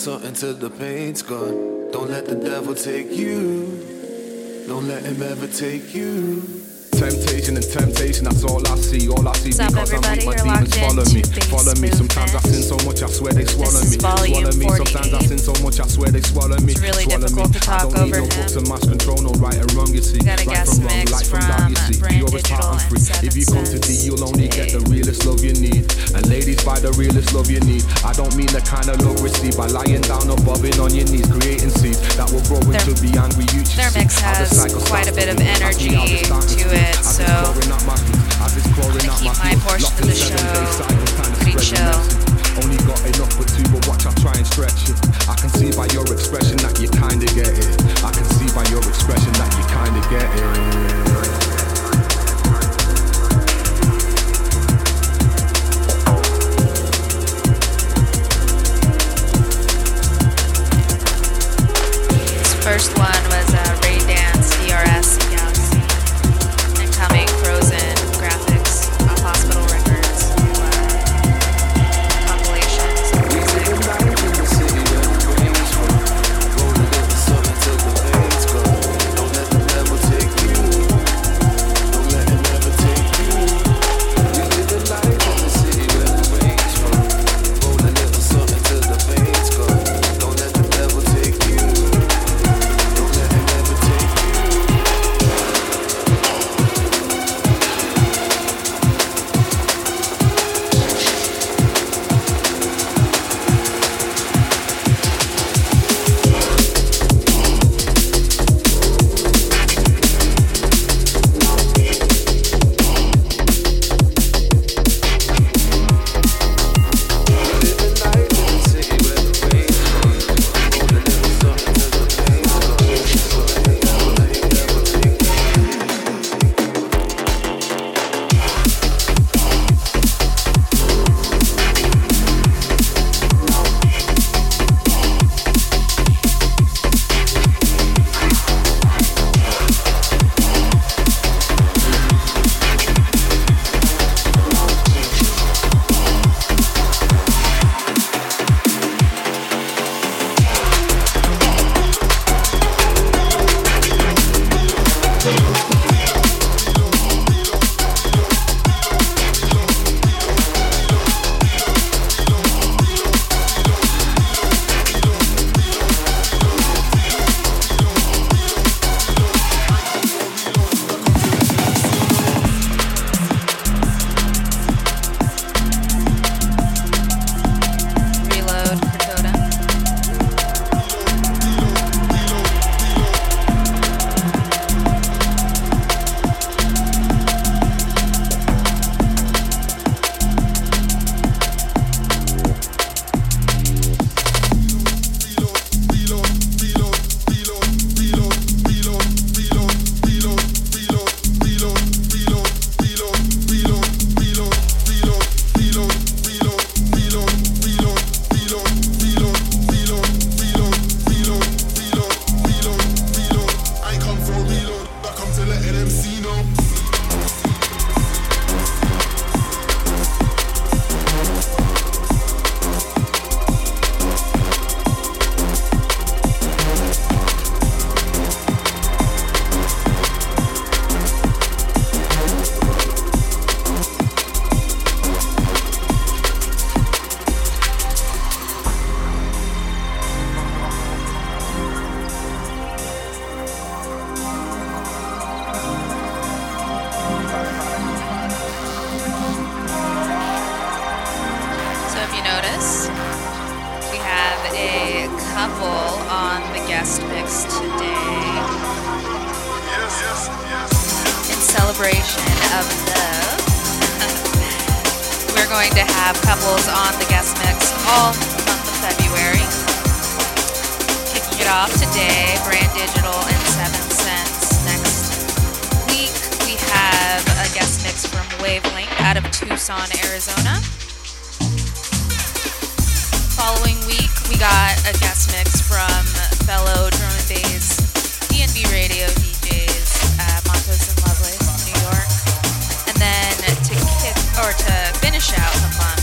something till the pain's gone. Don't let the devil take you. Don't let him ever take you. Temptation and temptation, that's all I see. All I see What's because up, I make my? You're demons follow me. Follow me. Sometimes I sin so much, I swear they swallow me. Swallow me. Sometimes I 48. sin so much, I swear they swallow me. It's really swallow difficult me. to talk I don't need no books and mass control, no right and wrong, you see. right from wrong, light from dark, you see. Pure as heart and free. If you come to D, you'll only get the realest love you need. And ladies, buy the realest love you need. I don't mean the kind of love received by lying down or bobbing on your knees, creating seeds that will grow into be angry you their mix the has cycle quite a bit of move. Ask me how energy to move. It, so growing up my feet, as it's growing gonna keep my portion of the show pretty chill. Only got enough for two, but watch I try and stretch it. I can see by your expression that you kinda get it. I can see by your expression that you kinda get it. First one We're going to have couples on the guest mix all month of February. Kicking it off today, Brand Digital and Seven Cents. Next week, we have a guest mix from Wavelength out of Tucson, Arizona. Following week, we got a guest mix from fellow drum and bass DNB radio or to finish out the month,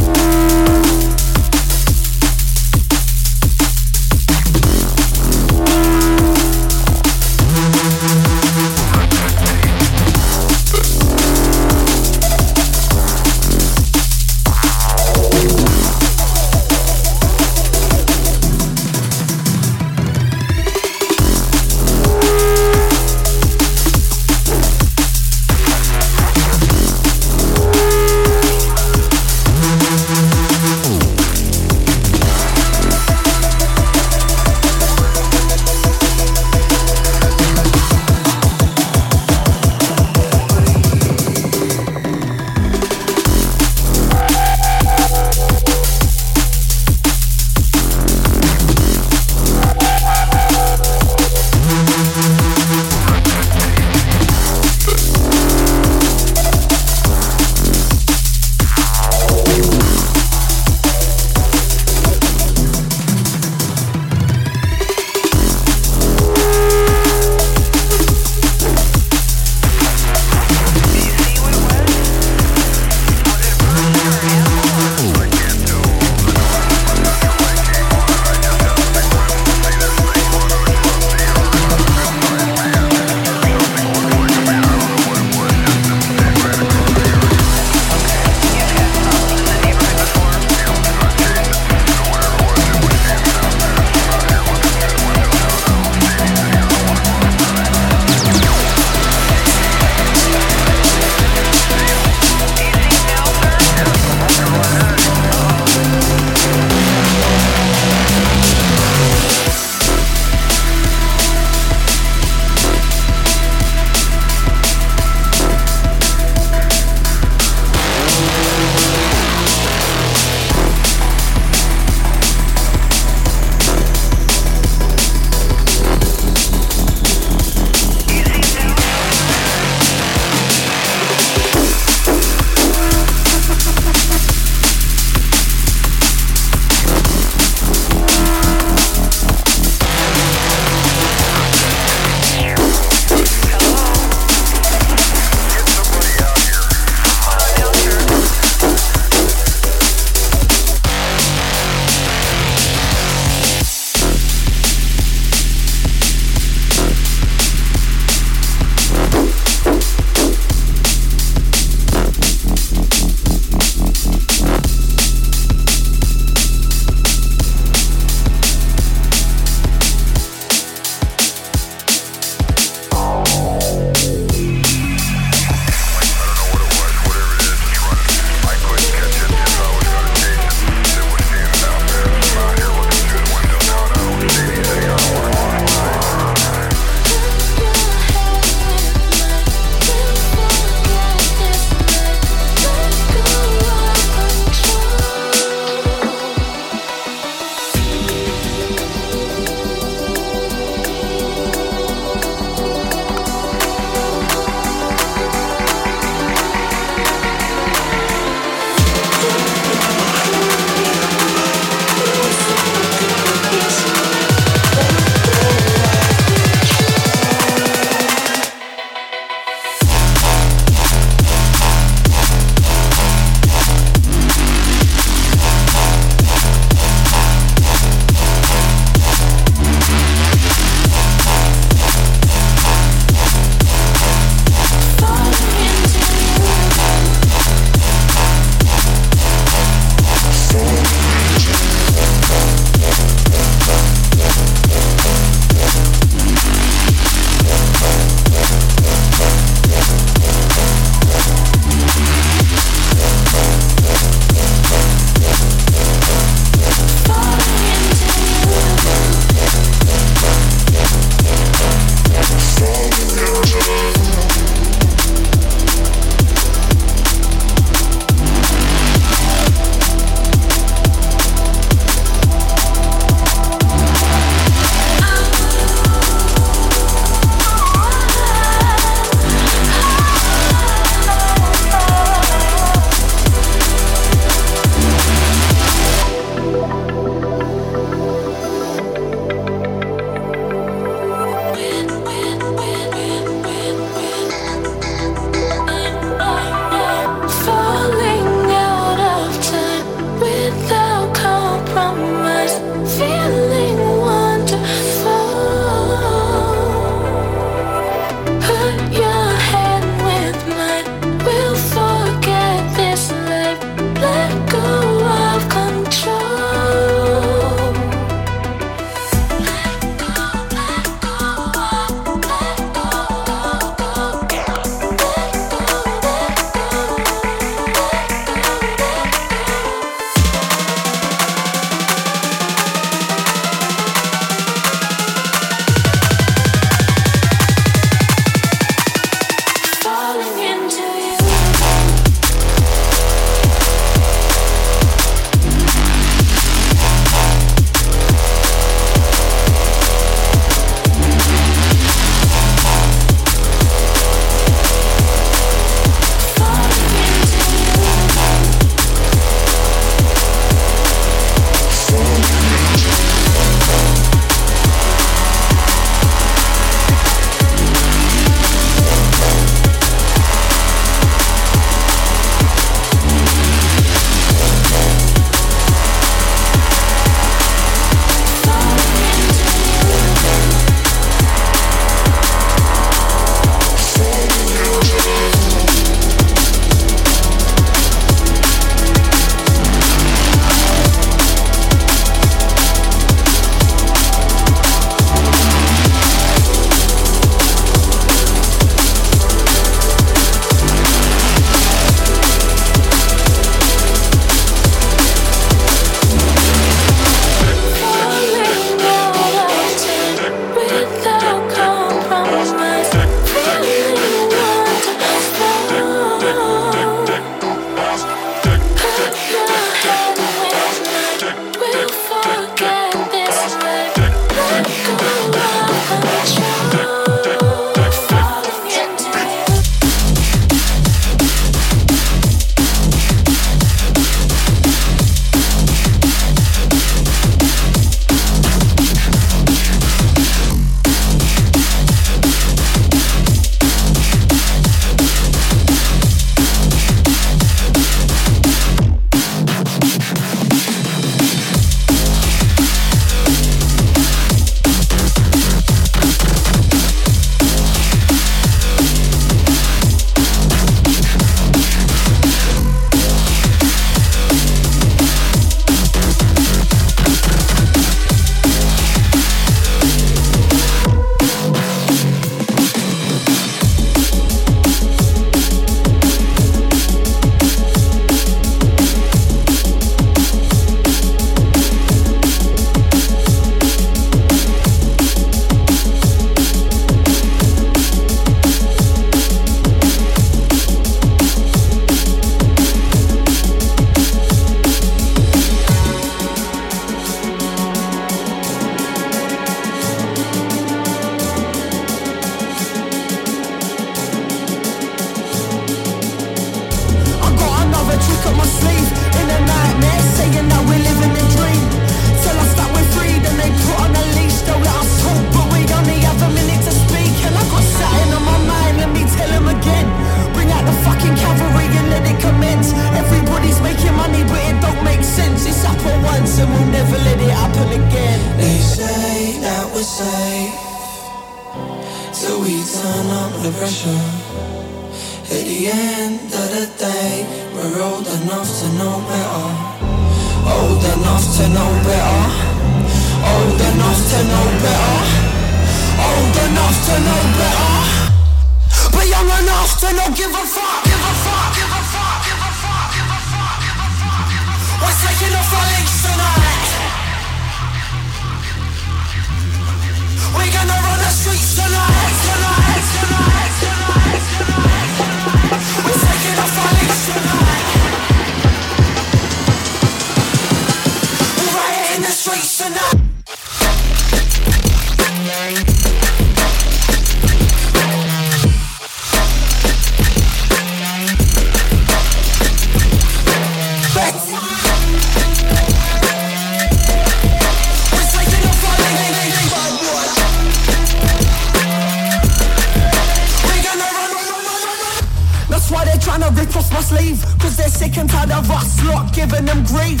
of us lot giving them grief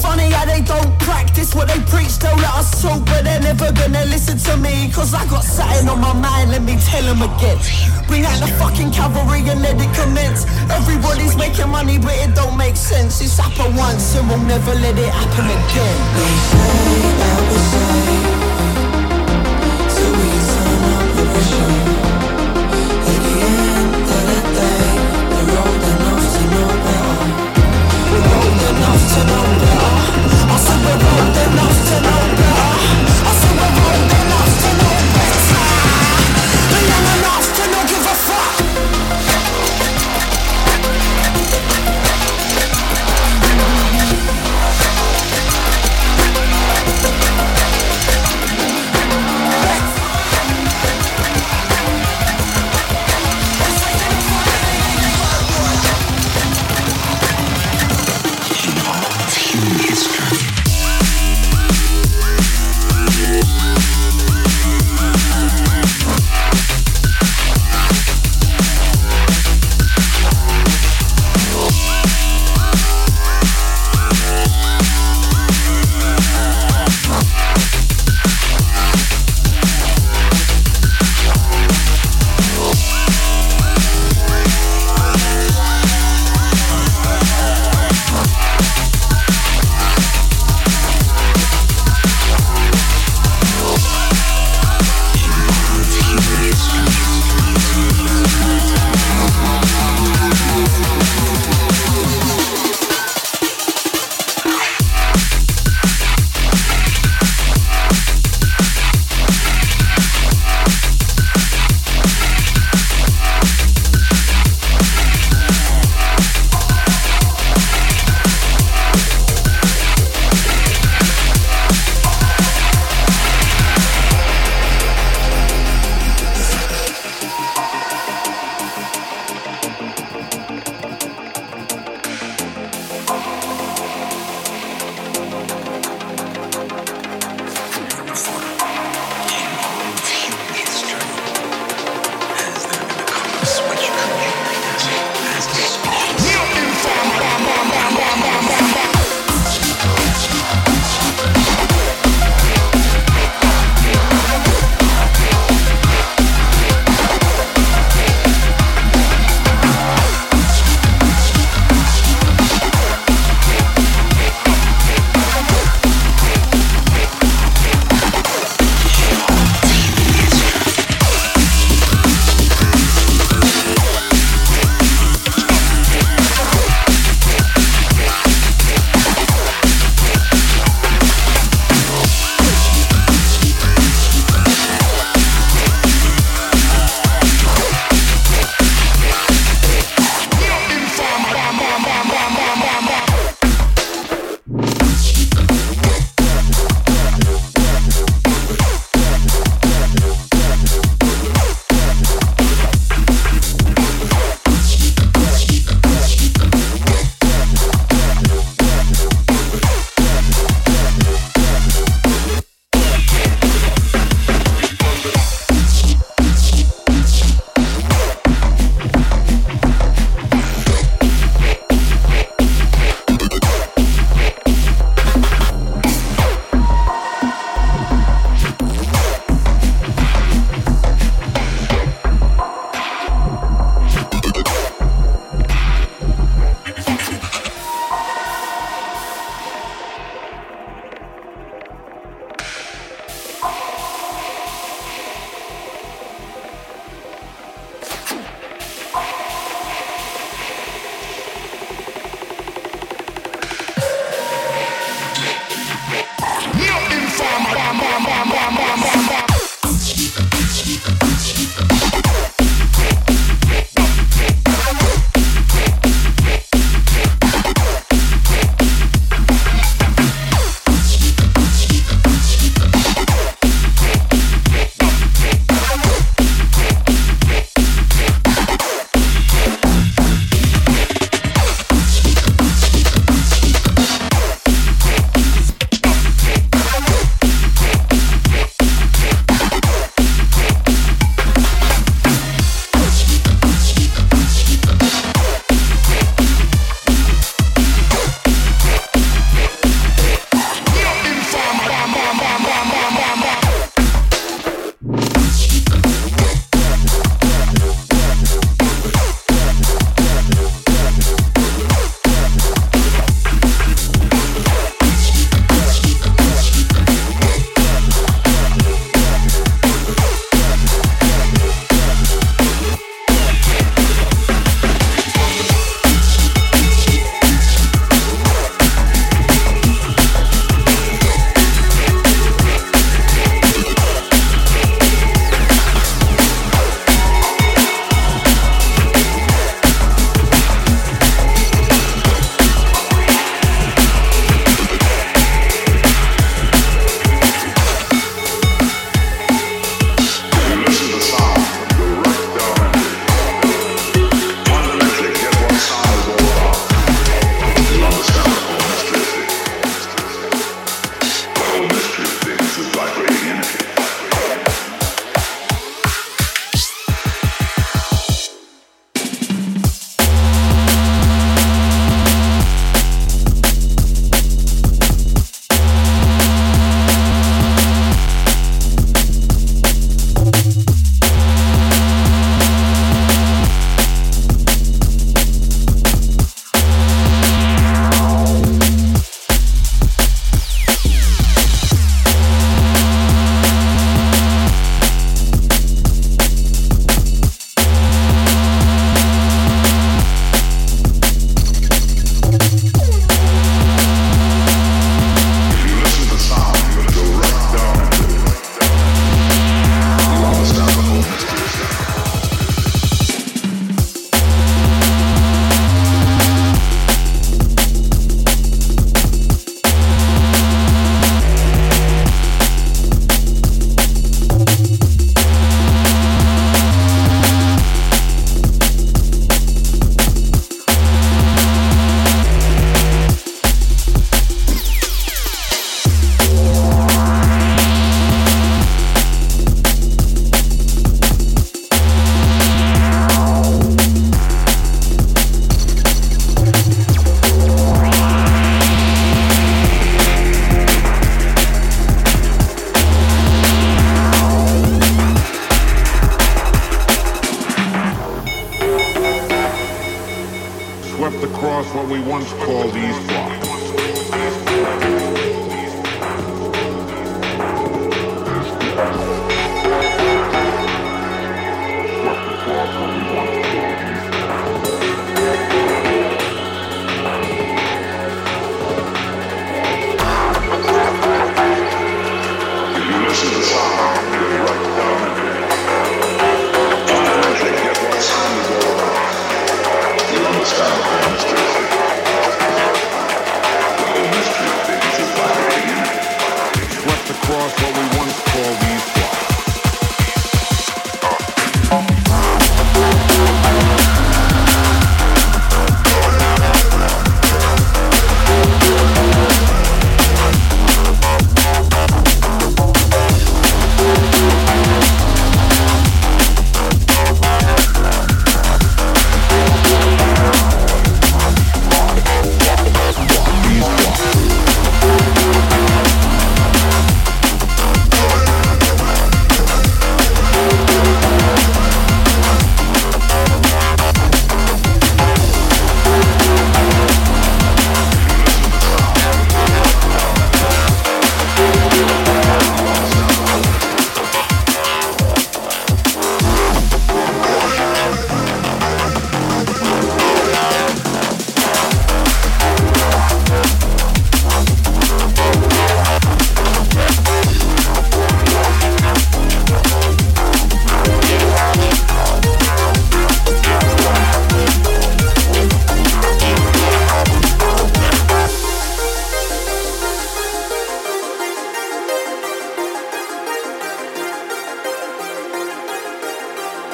Funny how they don't practice what they preach They'll let us talk but they're never gonna listen to me Cause I got something on my mind, let me tell them again Bring out the fucking cavalry and let it commence Everybody's making money but it don't make sense It's happened once and we'll never let it happen again say safe till we turn the. Enough to know better. I said we're old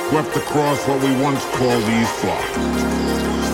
Swept across what we once called East Bloc.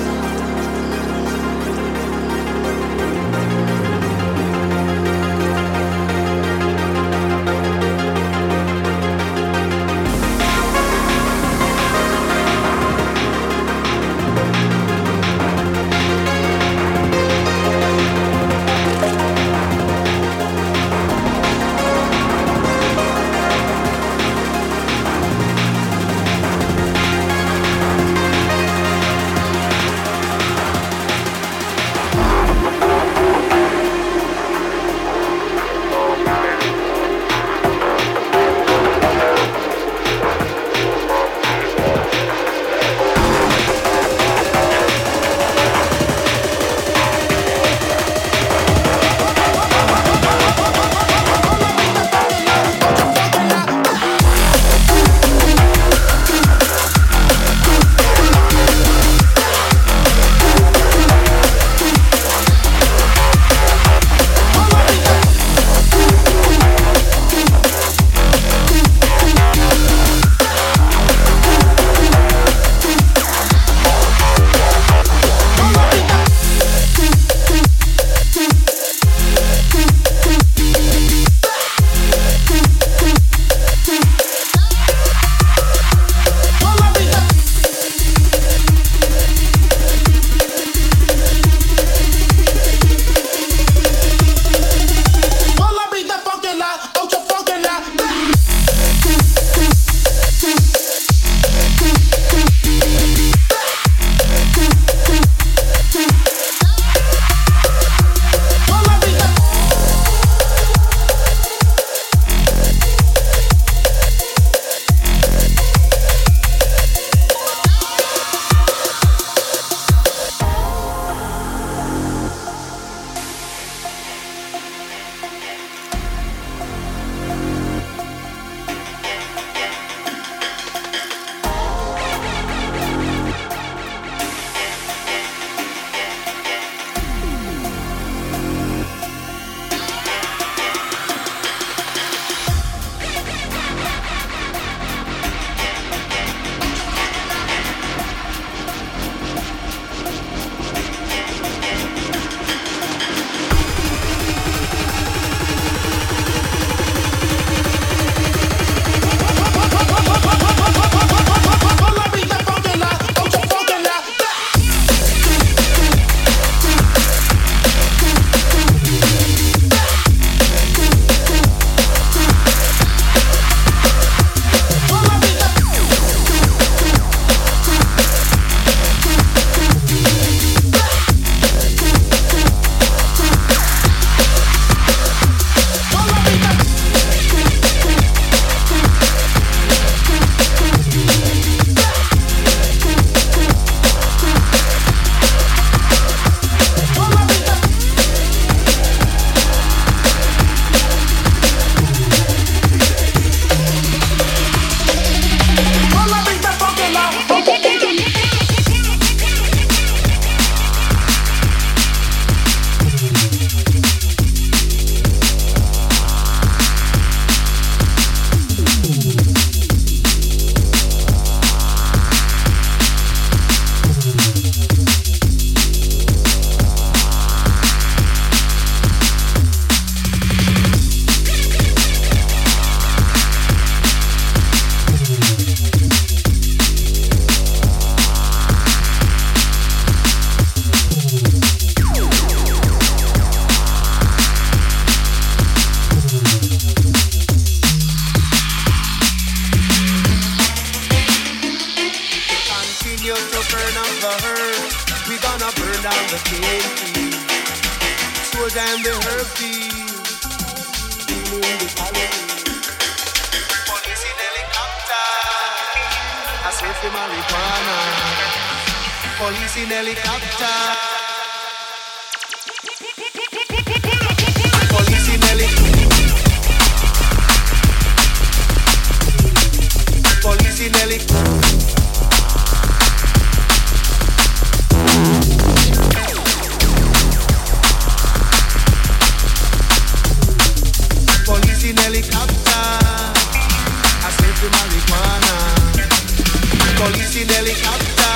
Police in helicopter.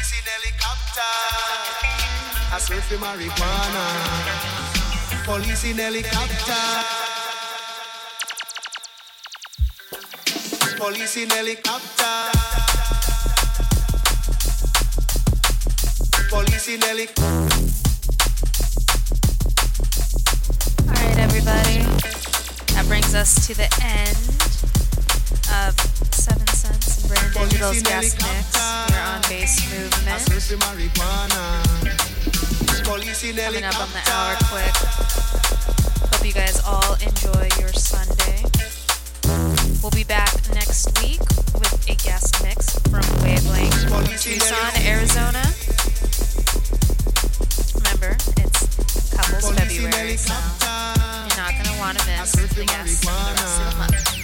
Police in helicopter, I search for marijuana. Police in helicopter. Police in helicopter. Police in helicopter. All right, everybody. That brings us to the end of Seven Cents and Brand Digital's guest mix here on Base I Movement. search for marijuana. Police in Coming up on the hour quick. Hope you guys all enjoy your Sunday. We'll be back next week with a guest mix from Wavelength, Tucson, Arizona. Remember, it's couples February, so you're not gonna want to miss the guests for the rest of the month.